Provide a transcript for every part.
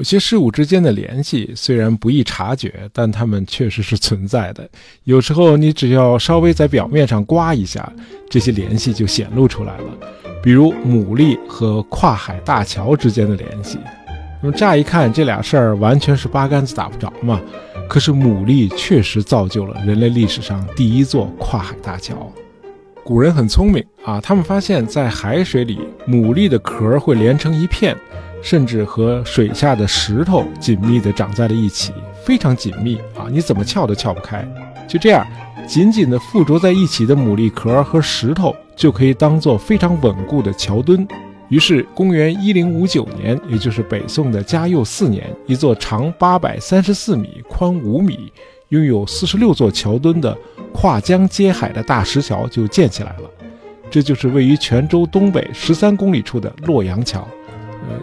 有些事物之间的联系虽然不易察觉，但它们确实是存在的。有时候你只要稍微在表面上刮一下，这些联系就显露出来了。比如牡蛎和跨海大桥之间的联系。那么乍一看，这俩事儿完全是八竿子打不着嘛。可是牡蛎确实造就了人类历史上第一座跨海大桥。古人很聪明啊，他们发现，在海水里，牡蛎的壳会连成一片。甚至和水下的石头紧密地长在了一起，非常紧密啊！你怎么撬都撬不开。就这样，紧紧地附着在一起的牡蛎壳和石头就可以当做非常稳固的桥墩。于是，公元一零五九年，也就是北宋的嘉佑四年，一座长八百三十四米、宽五米、拥有四十六座桥墩的跨江接海的大石桥就建起来了。这就是位于泉州东北十三公里处的洛阳桥。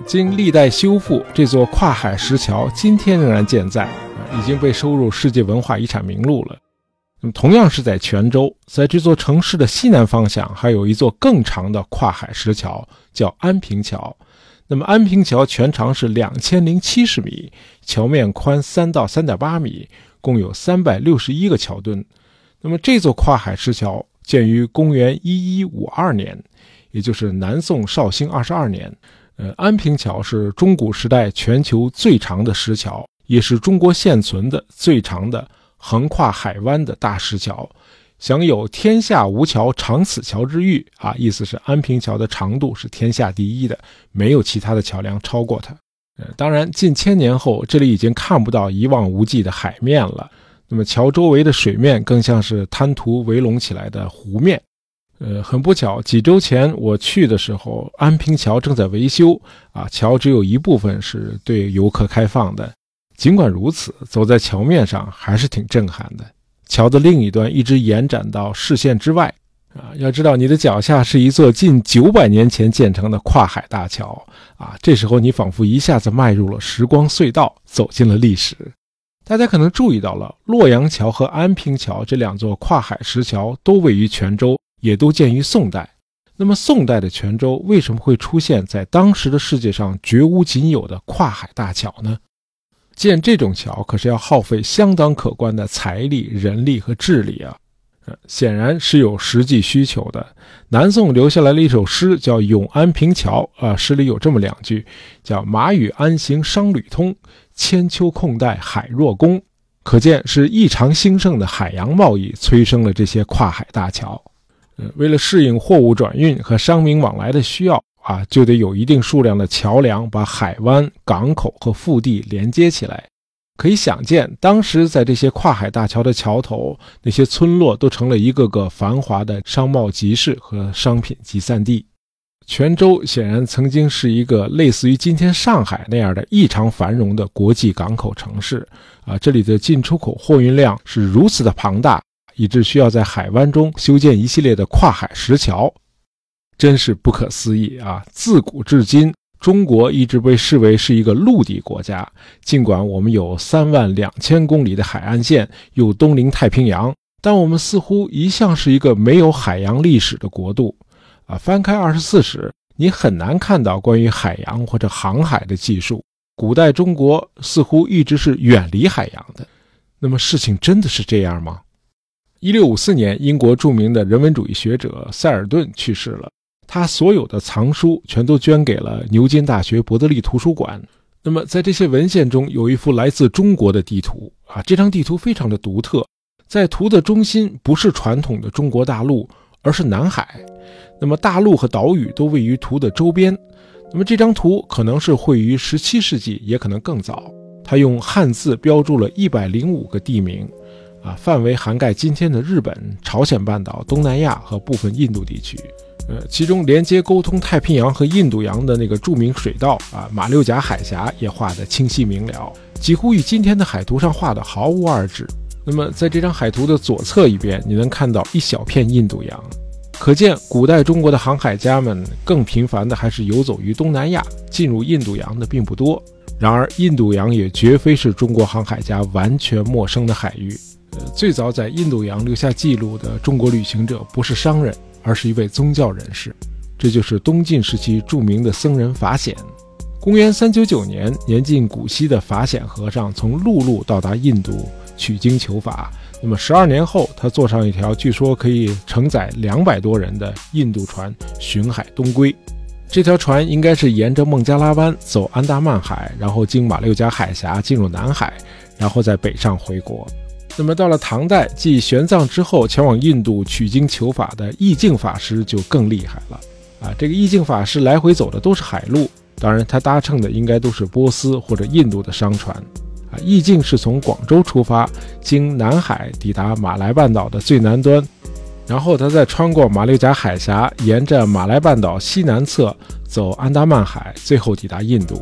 经历代修复，这座跨海石桥今天仍然健在，已经被收入世界文化遗产名录了。那么，同样是在泉州，在这座城市的西南方向，还有一座更长的跨海石桥，叫安平桥。那么，安平桥全长是两千零七十米，桥面宽三到三点八米，共有三百六十一个桥墩。那么，这座跨海石桥建于公元一一五二年，也就是南宋绍兴二十二年。呃，安平桥是中古时代全球最长的石桥，也是中国现存的最长的横跨海湾的大石桥，享有“天下无桥长此桥”之誉啊！意思是安平桥的长度是天下第一的，没有其他的桥梁超过它。呃，当然，近千年后，这里已经看不到一望无际的海面了，那么桥周围的水面更像是滩涂围拢起来的湖面。呃，很不巧，几周前我去的时候，安平桥正在维修啊，桥只有一部分是对游客开放的。尽管如此，走在桥面上还是挺震撼的。桥的另一端一直延展到视线之外啊，要知道你的脚下是一座近九百年前建成的跨海大桥啊，这时候你仿佛一下子迈入了时光隧道，走进了历史。大家可能注意到了，洛阳桥和安平桥这两座跨海石桥都位于泉州。也都建于宋代。那么，宋代的泉州为什么会出现在当时的世界上绝无仅有的跨海大桥呢？建这种桥可是要耗费相当可观的财力、人力和智力啊！呃，显然是有实际需求的。南宋留下来了一首诗，叫《永安平桥》啊，诗里有这么两句，叫“马与安行商旅通，千秋空待海若宫”，可见是异常兴盛的海洋贸易催生了这些跨海大桥。为了适应货物转运和商民往来的需要啊，就得有一定数量的桥梁把海湾、港口和腹地连接起来。可以想见，当时在这些跨海大桥的桥头，那些村落都成了一个个繁华的商贸集市和商品集散地。泉州显然曾经是一个类似于今天上海那样的异常繁荣的国际港口城市啊，这里的进出口货运量是如此的庞大。以致需要在海湾中修建一系列的跨海石桥，真是不可思议啊！自古至今，中国一直被视为是一个陆地国家，尽管我们有三万两千公里的海岸线，又东临太平洋，但我们似乎一向是一个没有海洋历史的国度。啊，翻开《二十四史》，你很难看到关于海洋或者航海的记述。古代中国似乎一直是远离海洋的。那么，事情真的是这样吗？一六五四年，英国著名的人文主义学者塞尔顿去世了，他所有的藏书全都捐给了牛津大学伯德利图书馆。那么，在这些文献中，有一幅来自中国的地图啊，这张地图非常的独特，在图的中心不是传统的中国大陆，而是南海。那么，大陆和岛屿都位于图的周边。那么，这张图可能是绘于十七世纪，也可能更早。他用汉字标注了一百零五个地名。啊，范围涵盖今天的日本、朝鲜半岛、东南亚和部分印度地区。呃，其中连接沟通太平洋和印度洋的那个著名水道啊，马六甲海峡也画得清晰明了，几乎与今天的海图上画的毫无二致。那么，在这张海图的左侧一边，你能看到一小片印度洋，可见古代中国的航海家们更频繁的还是游走于东南亚，进入印度洋的并不多。然而，印度洋也绝非是中国航海家完全陌生的海域。最早在印度洋留下记录的中国旅行者不是商人，而是一位宗教人士，这就是东晋时期著名的僧人法显。公元三九九年，年近古稀的法显和尚从陆路到达印度取经求法。那么十二年后，他坐上一条据说可以承载两百多人的印度船巡海东归。这条船应该是沿着孟加拉湾走安达曼海，然后经马六甲海峡进入南海，然后再北上回国。那么到了唐代，继玄奘之后前往印度取经求法的义净法师就更厉害了啊！这个义净法师来回走的都是海路，当然他搭乘的应该都是波斯或者印度的商船啊。义净是从广州出发，经南海抵达马来半岛的最南端，然后他再穿过马六甲海峡，沿着马来半岛西南侧走安达曼海，最后抵达印度。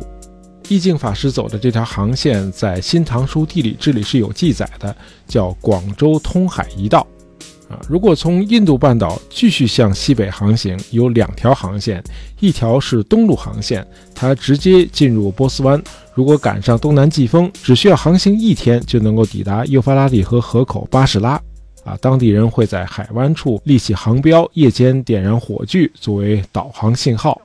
义净法师走的这条航线，在《新唐书·地理志》里是有记载的，叫广州通海一道。啊，如果从印度半岛继续向西北航行，有两条航线，一条是东路航线，它直接进入波斯湾。如果赶上东南季风，只需要航行一天就能够抵达幼发拉底河河口巴士拉。啊，当地人会在海湾处立起航标，夜间点燃火炬作为导航信号。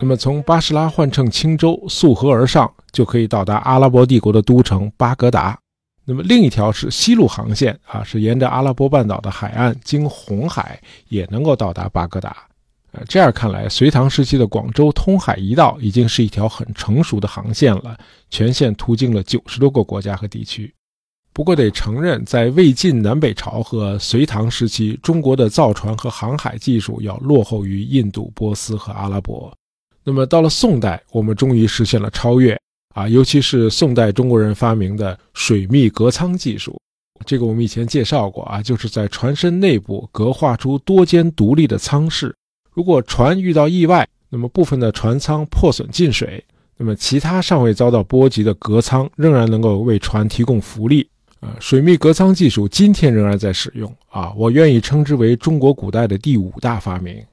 那么从巴士拉换乘轻舟溯河而上，就可以到达阿拉伯帝国的都城巴格达。那么另一条是西路航线啊，是沿着阿拉伯半岛的海岸经红海，也能够到达巴格达。呃，这样看来，隋唐时期的广州通海一道已经是一条很成熟的航线了，全线途经了九十多个国家和地区。不过得承认，在魏晋南北朝和隋唐时期，中国的造船和航海技术要落后于印度、波斯和阿拉伯。那么到了宋代，我们终于实现了超越啊！尤其是宋代中国人发明的水密隔舱技术，这个我们以前介绍过啊，就是在船身内部隔划出多间独立的舱室。如果船遇到意外，那么部分的船舱破损进水，那么其他尚未遭到波及的隔舱仍然能够为船提供浮力啊！水密隔舱技术今天仍然在使用啊！我愿意称之为中国古代的第五大发明。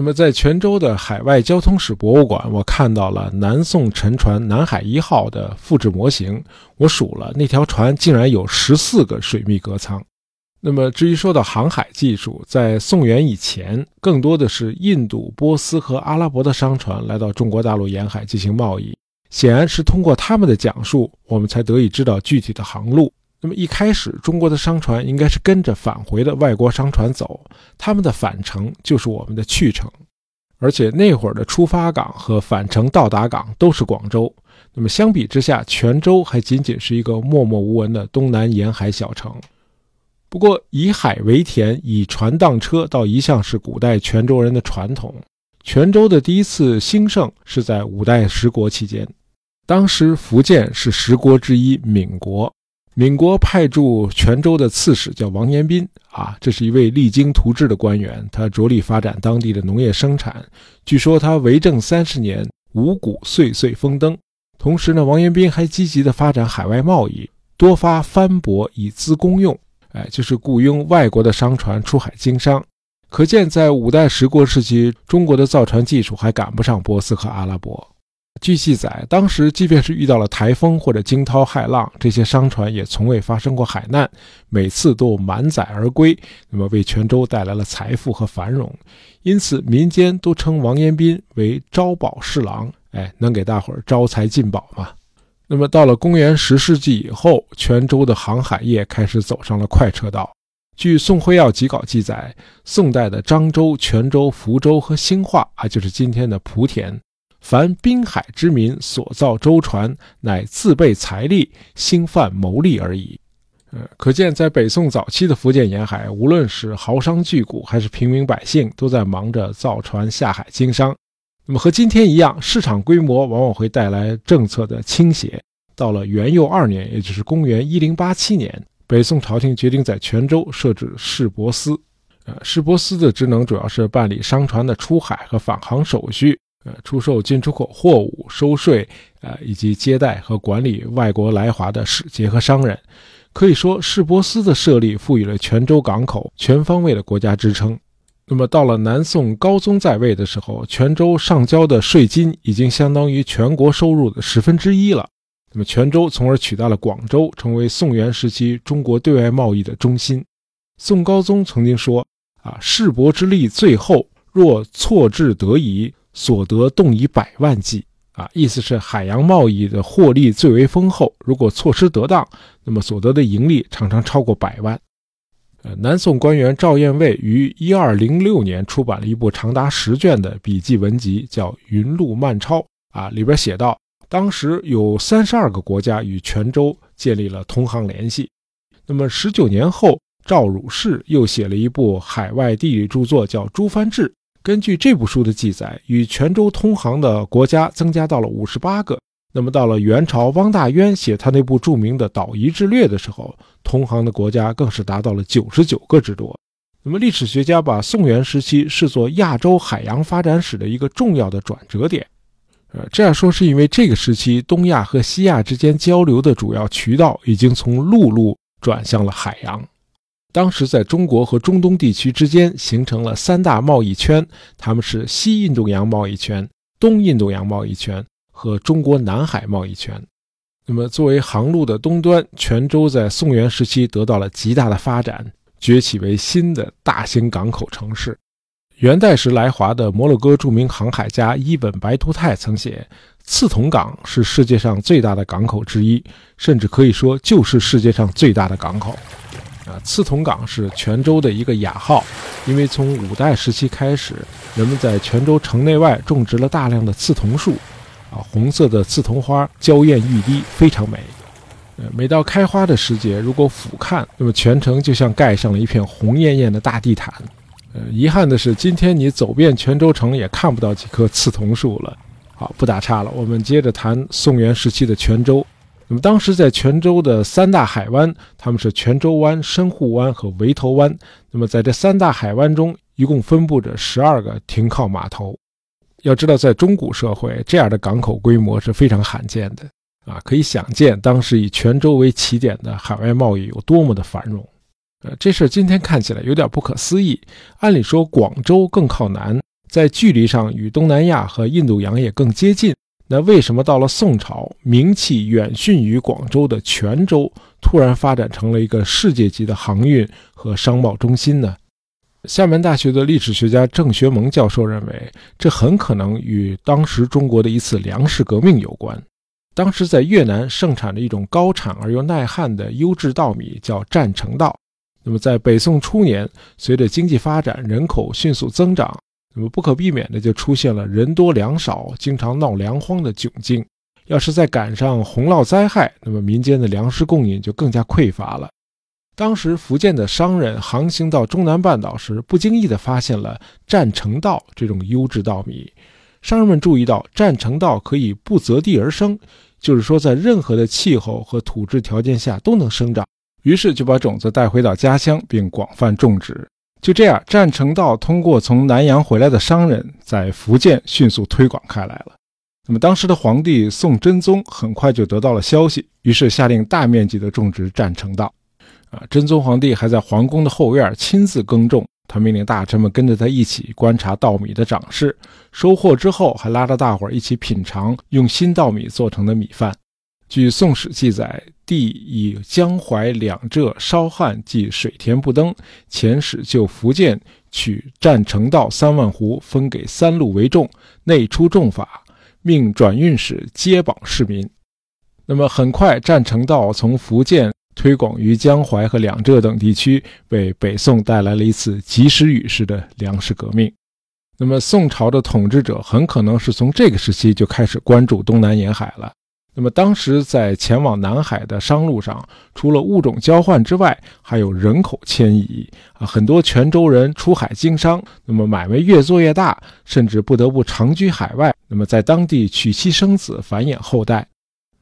那么，在泉州的海外交通史博物馆，我看到了南宋沉船“南海一号”的复制模型。我数了，那条船竟然有十四个水密隔舱。那么，至于说到航海技术，在宋元以前，更多的是印度、波斯和阿拉伯的商船来到中国大陆沿海进行贸易。显然是通过他们的讲述，我们才得以知道具体的航路。那么一开始，中国的商船应该是跟着返回的外国商船走，他们的返程就是我们的去程，而且那会儿的出发港和返程到达港都是广州。那么相比之下，泉州还仅仅是一个默默无闻的东南沿海小城。不过，以海为田，以船当车，倒一向是古代泉州人的传统。泉州的第一次兴盛是在五代十国期间，当时福建是十国之一，闽国。闽国派驻泉州的刺史叫王延斌啊，这是一位励精图治的官员，他着力发展当地的农业生产。据说他为政三十年，五谷岁岁丰登。同时呢，王延斌还积极地发展海外贸易，多发帆舶以资公用，哎，就是雇佣外国的商船出海经商。可见，在五代十国时期，中国的造船技术还赶不上波斯和阿拉伯。据记载，当时即便是遇到了台风或者惊涛骇浪，这些商船也从未发生过海难，每次都满载而归，那么为泉州带来了财富和繁荣。因此，民间都称王延斌为招宝侍郎，哎，能给大伙儿招财进宝嘛。那么，到了公元十世纪以后，泉州的航海业开始走上了快车道。据《宋徽要集稿》记载，宋代的漳州、泉州、福州和兴化，啊，就是今天的莆田。凡滨海之民所造舟船，乃自备财力，兴贩谋利而已。呃，可见在北宋早期的福建沿海，无论是豪商巨贾还是平民百姓，都在忙着造船下海经商。那么和今天一样，市场规模往往会带来政策的倾斜。到了元佑二年，也就是公元一零八七年，北宋朝廷决定在泉州设置市舶司。呃，市舶司的职能主要是办理商船的出海和返航手续。呃，出售进出口货物、收税，呃，以及接待和管理外国来华的使节和商人，可以说，市舶司的设立赋予了泉州港口全方位的国家支撑。那么，到了南宋高宗在位的时候，泉州上交的税金已经相当于全国收入的十分之一了。那么，泉州从而取代了广州，成为宋元时期中国对外贸易的中心。宋高宗曾经说：“啊，市舶之利最后，若错置得宜。”所得动以百万计，啊，意思是海洋贸易的获利最为丰厚，如果措施得当，那么所得的盈利常常超过百万。呃，南宋官员赵彦卫于一二零六年出版了一部长达十卷的笔记文集，叫《云路漫抄》啊，里边写道，当时有三十二个国家与泉州建立了通航联系。那么十九年后，赵汝士又写了一部海外地理著作，叫《诸藩志》。根据这部书的记载，与泉州通航的国家增加到了五十八个。那么到了元朝，汪大渊写他那部著名的《岛夷志略》的时候，通航的国家更是达到了九十九个之多。那么历史学家把宋元时期视作亚洲海洋发展史的一个重要的转折点。呃，这样说是因为这个时期东亚和西亚之间交流的主要渠道已经从陆路转向了海洋。当时在中国和中东地区之间形成了三大贸易圈，他们是西印度洋贸易圈、东印度洋贸易圈。和中国南海贸易圈，那么作为航路的东端，泉州在宋元时期得到了极大的发展，崛起为新的大型港口城市。元代时来华的摩洛哥著名航海家伊本白图泰曾写：“刺桐港是世界上最大的港口之一，甚至可以说就是世界上最大的港口。”啊，刺桐港是泉州的一个雅号，因为从五代时期开始，人们在泉州城内外种植了大量的刺桐树。啊，红色的刺桐花娇艳欲滴，非常美。呃，每到开花的时节，如果俯瞰，那么全城就像盖上了一片红艳艳的大地毯。呃，遗憾的是，今天你走遍泉州城也看不到几棵刺桐树了。好，不打岔了，我们接着谈宋元时期的泉州。那么当时在泉州的三大海湾，他们是泉州湾、深沪湾和围头湾。那么在这三大海湾中，一共分布着十二个停靠码头。要知道，在中古社会，这样的港口规模是非常罕见的啊！可以想见，当时以泉州为起点的海外贸易有多么的繁荣。呃，这事今天看起来有点不可思议。按理说，广州更靠南，在距离上与东南亚和印度洋也更接近。那为什么到了宋朝，名气远逊于广州的泉州，突然发展成了一个世界级的航运和商贸中心呢？厦门大学的历史学家郑学蒙教授认为，这很可能与当时中国的一次粮食革命有关。当时在越南盛产着一种高产而又耐旱的优质稻米，叫占城稻。那么在北宋初年，随着经济发展，人口迅速增长，那么不可避免的就出现了人多粮少、经常闹粮荒的窘境。要是再赶上洪涝灾害，那么民间的粮食供应就更加匮乏了。当时福建的商人航行到中南半岛时，不经意地发现了占城稻这种优质稻米。商人们注意到占城稻可以不择地而生，就是说在任何的气候和土质条件下都能生长。于是就把种子带回到家乡，并广泛种植。就这样，占城稻通过从南洋回来的商人，在福建迅速推广开来了。那么当时的皇帝宋真宗很快就得到了消息，于是下令大面积的种植占城稻。啊，真宗皇帝还在皇宫的后院亲自耕种，他命令大臣们跟着他一起观察稻米的长势，收获之后还拉着大伙儿一起品尝用新稻米做成的米饭。据《宋史》记载，帝以江淮两浙烧旱，即水田不登，遣使就福建取占城稻三万斛，分给三路为重，内出重法，命转运使接榜市民。那么很快，占城稻从福建。推广于江淮和两浙等地区，为北宋带来了一次及时雨式的粮食革命。那么，宋朝的统治者很可能是从这个时期就开始关注东南沿海了。那么，当时在前往南海的商路上，除了物种交换之外，还有人口迁移啊，很多泉州人出海经商，那么买卖越做越大，甚至不得不长居海外，那么在当地娶妻生子，繁衍后代。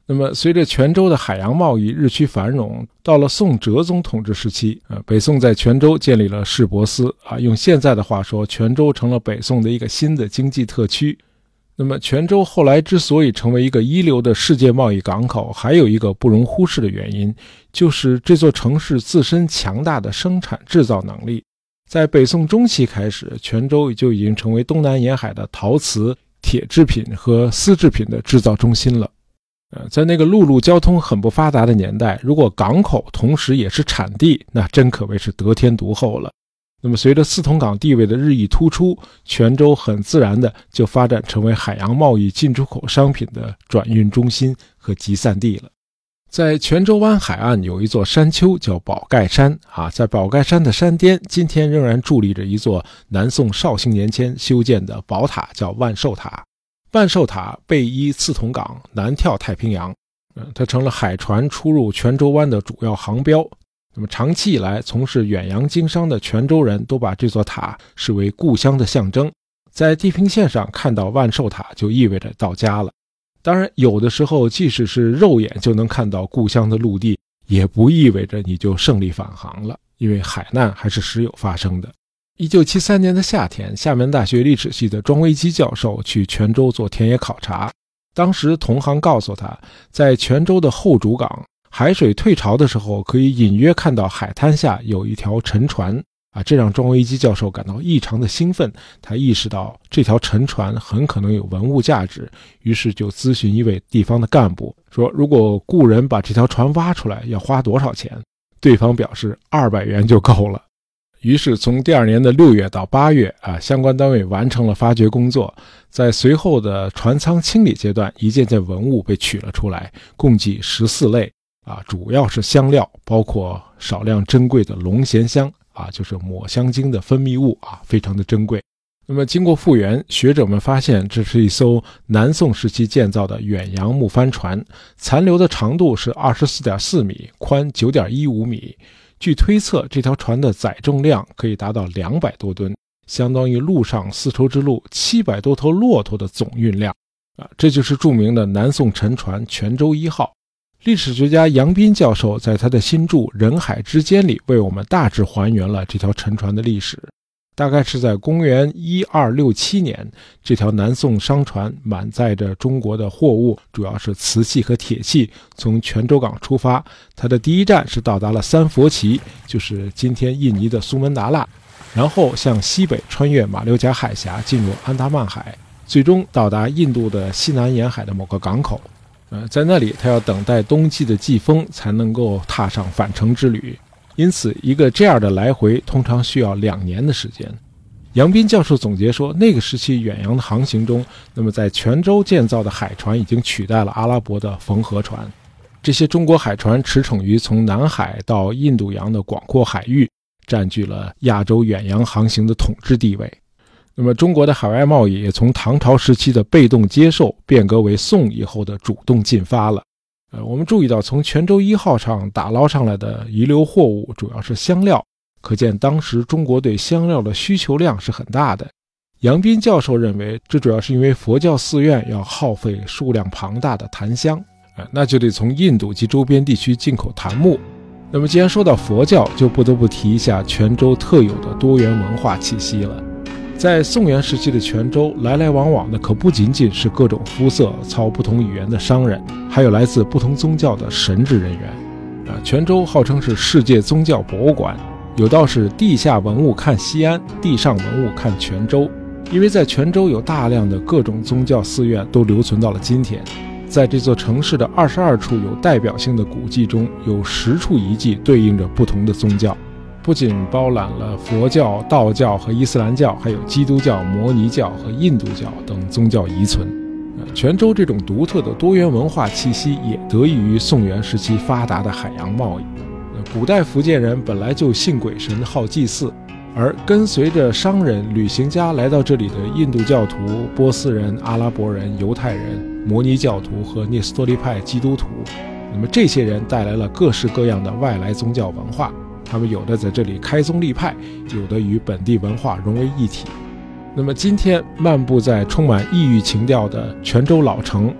那么，随着泉州的海洋贸易日趋繁荣，到了宋哲宗统治时期，啊，北宋在泉州建立了市舶司，啊，用现在的话说，泉州成了北宋的一个新的经济特区。那么，泉州后来之所以成为一个一流的世界贸易港口，还有一个不容忽视的原因，就是这座城市自身强大的生产制造能力。在北宋中期开始，泉州就已经成为东南沿海的陶瓷、铁制品和丝制品的制造中心了。呃，在那个陆路交通很不发达的年代，如果港口同时也是产地，那真可谓是得天独厚了。那么，随着四通港地位的日益突出，泉州很自然的就发展成为海洋贸易进出口商品的转运中心和集散地了。在泉州湾海岸有一座山丘叫宝盖山啊，在宝盖山的山巅，今天仍然伫立着一座南宋绍兴年间修建的宝塔，叫万寿塔。万寿塔背依四通港，南眺太平洋，嗯，它成了海船出入泉州湾的主要航标。那么长期以来从事远洋经商的泉州人都把这座塔视为故乡的象征，在地平线上看到万寿塔就意味着到家了。当然，有的时候即使是肉眼就能看到故乡的陆地，也不意味着你就胜利返航了，因为海难还是时有发生的。一九七三年的夏天，厦门大学历史系的庄维基教授去泉州做田野考察，当时同行告诉他，在泉州的后主港。海水退潮的时候，可以隐约看到海滩下有一条沉船啊，这让庄维基教授感到异常的兴奋。他意识到这条沉船很可能有文物价值，于是就咨询一位地方的干部说：“如果雇人把这条船挖出来，要花多少钱？”对方表示二百元就够了。于是从第二年的六月到八月啊，相关单位完成了发掘工作，在随后的船舱清理阶段，一件件文物被取了出来，共计十四类。啊，主要是香料，包括少量珍贵的龙涎香啊，就是抹香鲸的分泌物啊，非常的珍贵。那么经过复原，学者们发现这是一艘南宋时期建造的远洋木帆船，残留的长度是二十四点四米，宽九点一五米。据推测，这条船的载重量可以达到两百多吨，相当于陆上丝绸之路七百多头骆驼的总运量啊！这就是著名的南宋沉船泉州一号。历史学家杨斌教授在他的新著《人海之间》里为我们大致还原了这条沉船的历史。大概是在公元一二六七年，这条南宋商船满载着中国的货物，主要是瓷器和铁器，从泉州港出发。它的第一站是到达了三佛齐，就是今天印尼的苏门答腊，然后向西北穿越马六甲海峡，进入安达曼海，最终到达印度的西南沿海的某个港口。呃，在那里，他要等待冬季的季风，才能够踏上返程之旅。因此，一个这样的来回通常需要两年的时间。杨斌教授总结说，那个时期远洋的航行中，那么在泉州建造的海船已经取代了阿拉伯的缝合船。这些中国海船驰骋于从南海到印度洋的广阔海域，占据了亚洲远洋航行的统治地位。那么，中国的海外贸易也从唐朝时期的被动接受变革为宋以后的主动进发了。呃，我们注意到，从泉州一号上打捞上来的遗留货物主要是香料，可见当时中国对香料的需求量是很大的。杨斌教授认为，这主要是因为佛教寺院要耗费数量庞大的檀香，呃，那就得从印度及周边地区进口檀木。那么，既然说到佛教，就不得不提一下泉州特有的多元文化气息了。在宋元时期的泉州，来来往往的可不仅仅是各种肤色、操不同语言的商人，还有来自不同宗教的神职人员。啊，泉州号称是世界宗教博物馆，有道是地下文物看西安，地上文物看泉州，因为在泉州有大量的各种宗教寺院都留存到了今天。在这座城市的二十二处有代表性的古迹中，有十处遗迹对应着不同的宗教。不仅包揽了佛教、道教和伊斯兰教，还有基督教、摩尼教和印度教等宗教遗存。泉州这种独特的多元文化气息，也得益于宋元时期发达的海洋贸易。古代福建人本来就信鬼神、好祭祀，而跟随着商人、旅行家来到这里的印度教徒、波斯人、阿拉伯人、犹太人、摩尼教徒和聂斯托利派基督徒，那么这些人带来了各式各样的外来宗教文化。他们有的在这里开宗立派，有的与本地文化融为一体。那么今天漫步在充满异域情调的泉州老城，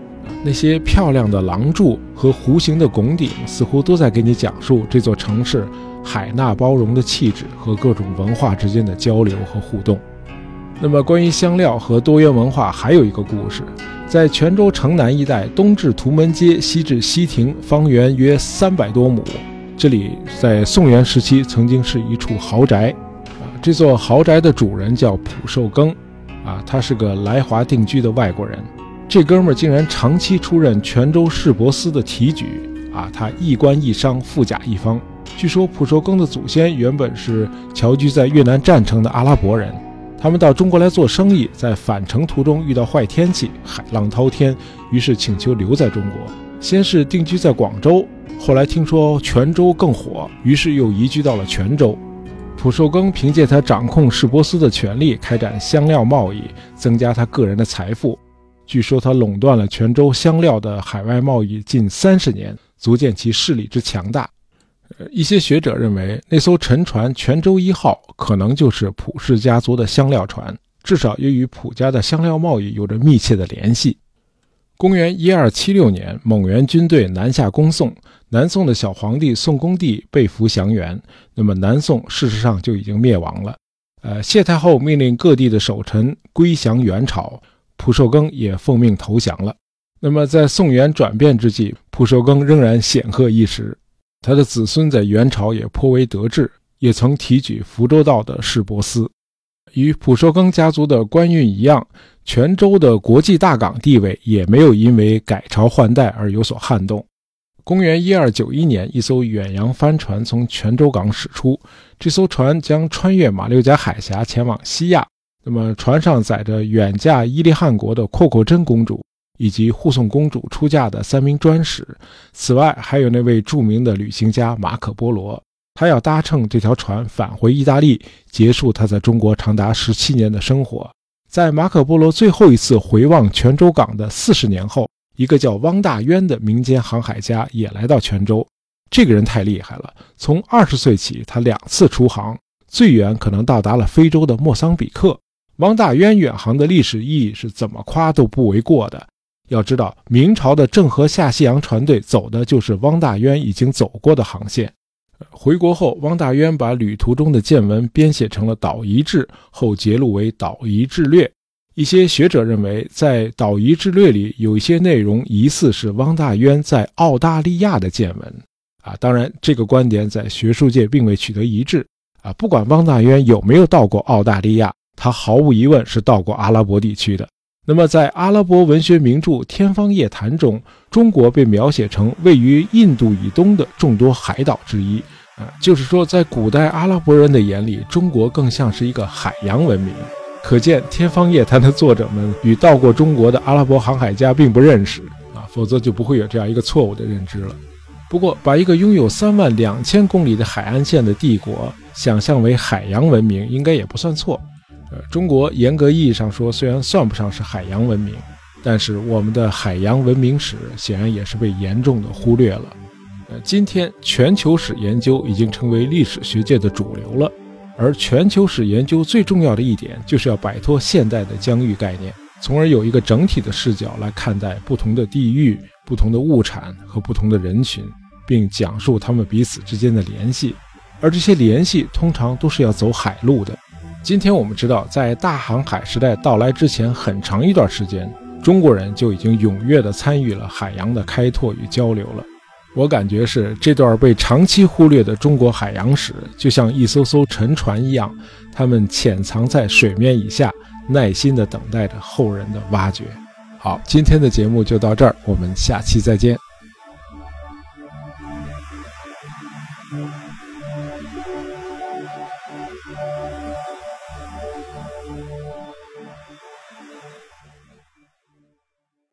那些漂亮的廊柱和弧形的拱顶，似乎都在给你讲述这座城市海纳包容的气质和各种文化之间的交流和互动。那么关于香料和多元文化，还有一个故事，在泉州城南一带，东至图门街，西至西亭，方圆约三百多亩。这里在宋元时期曾经是一处豪宅，啊，这座豪宅的主人叫蒲寿庚，啊，他是个来华定居的外国人，这哥们儿竟然长期出任泉州市舶司的提举，啊，他一官一商，富甲一方，据说蒲寿庚的祖先原本是侨居在越南占城的阿拉伯人，他们到中国来做生意，在返程途中遇到坏天气，海浪滔天，于是请求留在中国。先是定居在广州，后来听说泉州更火，于是又移居到了泉州。蒲寿庚凭借他掌控市舶司的权力，开展香料贸易，增加他个人的财富。据说他垄断了泉州香料的海外贸易近三十年，足见其势力之强大。呃，一些学者认为，那艘沉船“泉州一号”可能就是蒲氏家族的香料船，至少也与蒲家的香料贸易有着密切的联系。公元一二七六年，蒙元军队南下攻宋，南宋的小皇帝宋恭帝被俘降元，那么南宋事实上就已经灭亡了。呃，谢太后命令各地的守臣归降元朝，蒲寿庚也奉命投降了。那么在宋元转变之际，蒲寿庚仍然显赫一时。他的子孙在元朝也颇为得志，也曾提举福州道的市舶司。与蒲寿庚家族的官运一样，泉州的国际大港地位也没有因为改朝换代而有所撼动。公元一二九一年，一艘远洋帆船从泉州港驶出，这艘船将穿越马六甲海峡前往西亚。那么，船上载着远嫁伊利汗国的阔阔真公主。以及护送公主出嫁的三名专使，此外还有那位著名的旅行家马可·波罗，他要搭乘这条船返回意大利，结束他在中国长达十七年的生活。在马可·波罗最后一次回望泉州港的四十年后，一个叫汪大渊的民间航海家也来到泉州。这个人太厉害了，从二十岁起，他两次出航，最远可能到达了非洲的莫桑比克。汪大渊远航的历史意义是怎么夸都不为过的。要知道，明朝的郑和下西洋船队走的就是汪大渊已经走过的航线。回国后，汪大渊把旅途中的见闻编写成了《岛夷志》，后结录为《岛夷志略》。一些学者认为，在《岛夷志略》里有一些内容疑似是汪大渊在澳大利亚的见闻。啊，当然，这个观点在学术界并未取得一致。啊，不管汪大渊有没有到过澳大利亚，他毫无疑问是到过阿拉伯地区的。那么，在阿拉伯文学名著《天方夜谭》中，中国被描写成位于印度以东的众多海岛之一。啊，就是说，在古代阿拉伯人的眼里，中国更像是一个海洋文明。可见，《天方夜谭》的作者们与到过中国的阿拉伯航海家并不认识啊，否则就不会有这样一个错误的认知了。不过，把一个拥有三万两千公里的海岸线的帝国想象为海洋文明，应该也不算错。呃，中国严格意义上说，虽然算不上是海洋文明，但是我们的海洋文明史显然也是被严重的忽略了。呃，今天全球史研究已经成为历史学界的主流了，而全球史研究最重要的一点，就是要摆脱现代的疆域概念，从而有一个整体的视角来看待不同的地域、不同的物产和不同的人群，并讲述他们彼此之间的联系，而这些联系通常都是要走海路的。今天我们知道，在大航海时代到来之前很长一段时间，中国人就已经踊跃地参与了海洋的开拓与交流了。我感觉是这段被长期忽略的中国海洋史，就像一艘艘沉船一样，他们潜藏在水面以下，耐心地等待着后人的挖掘。好，今天的节目就到这儿，我们下期再见。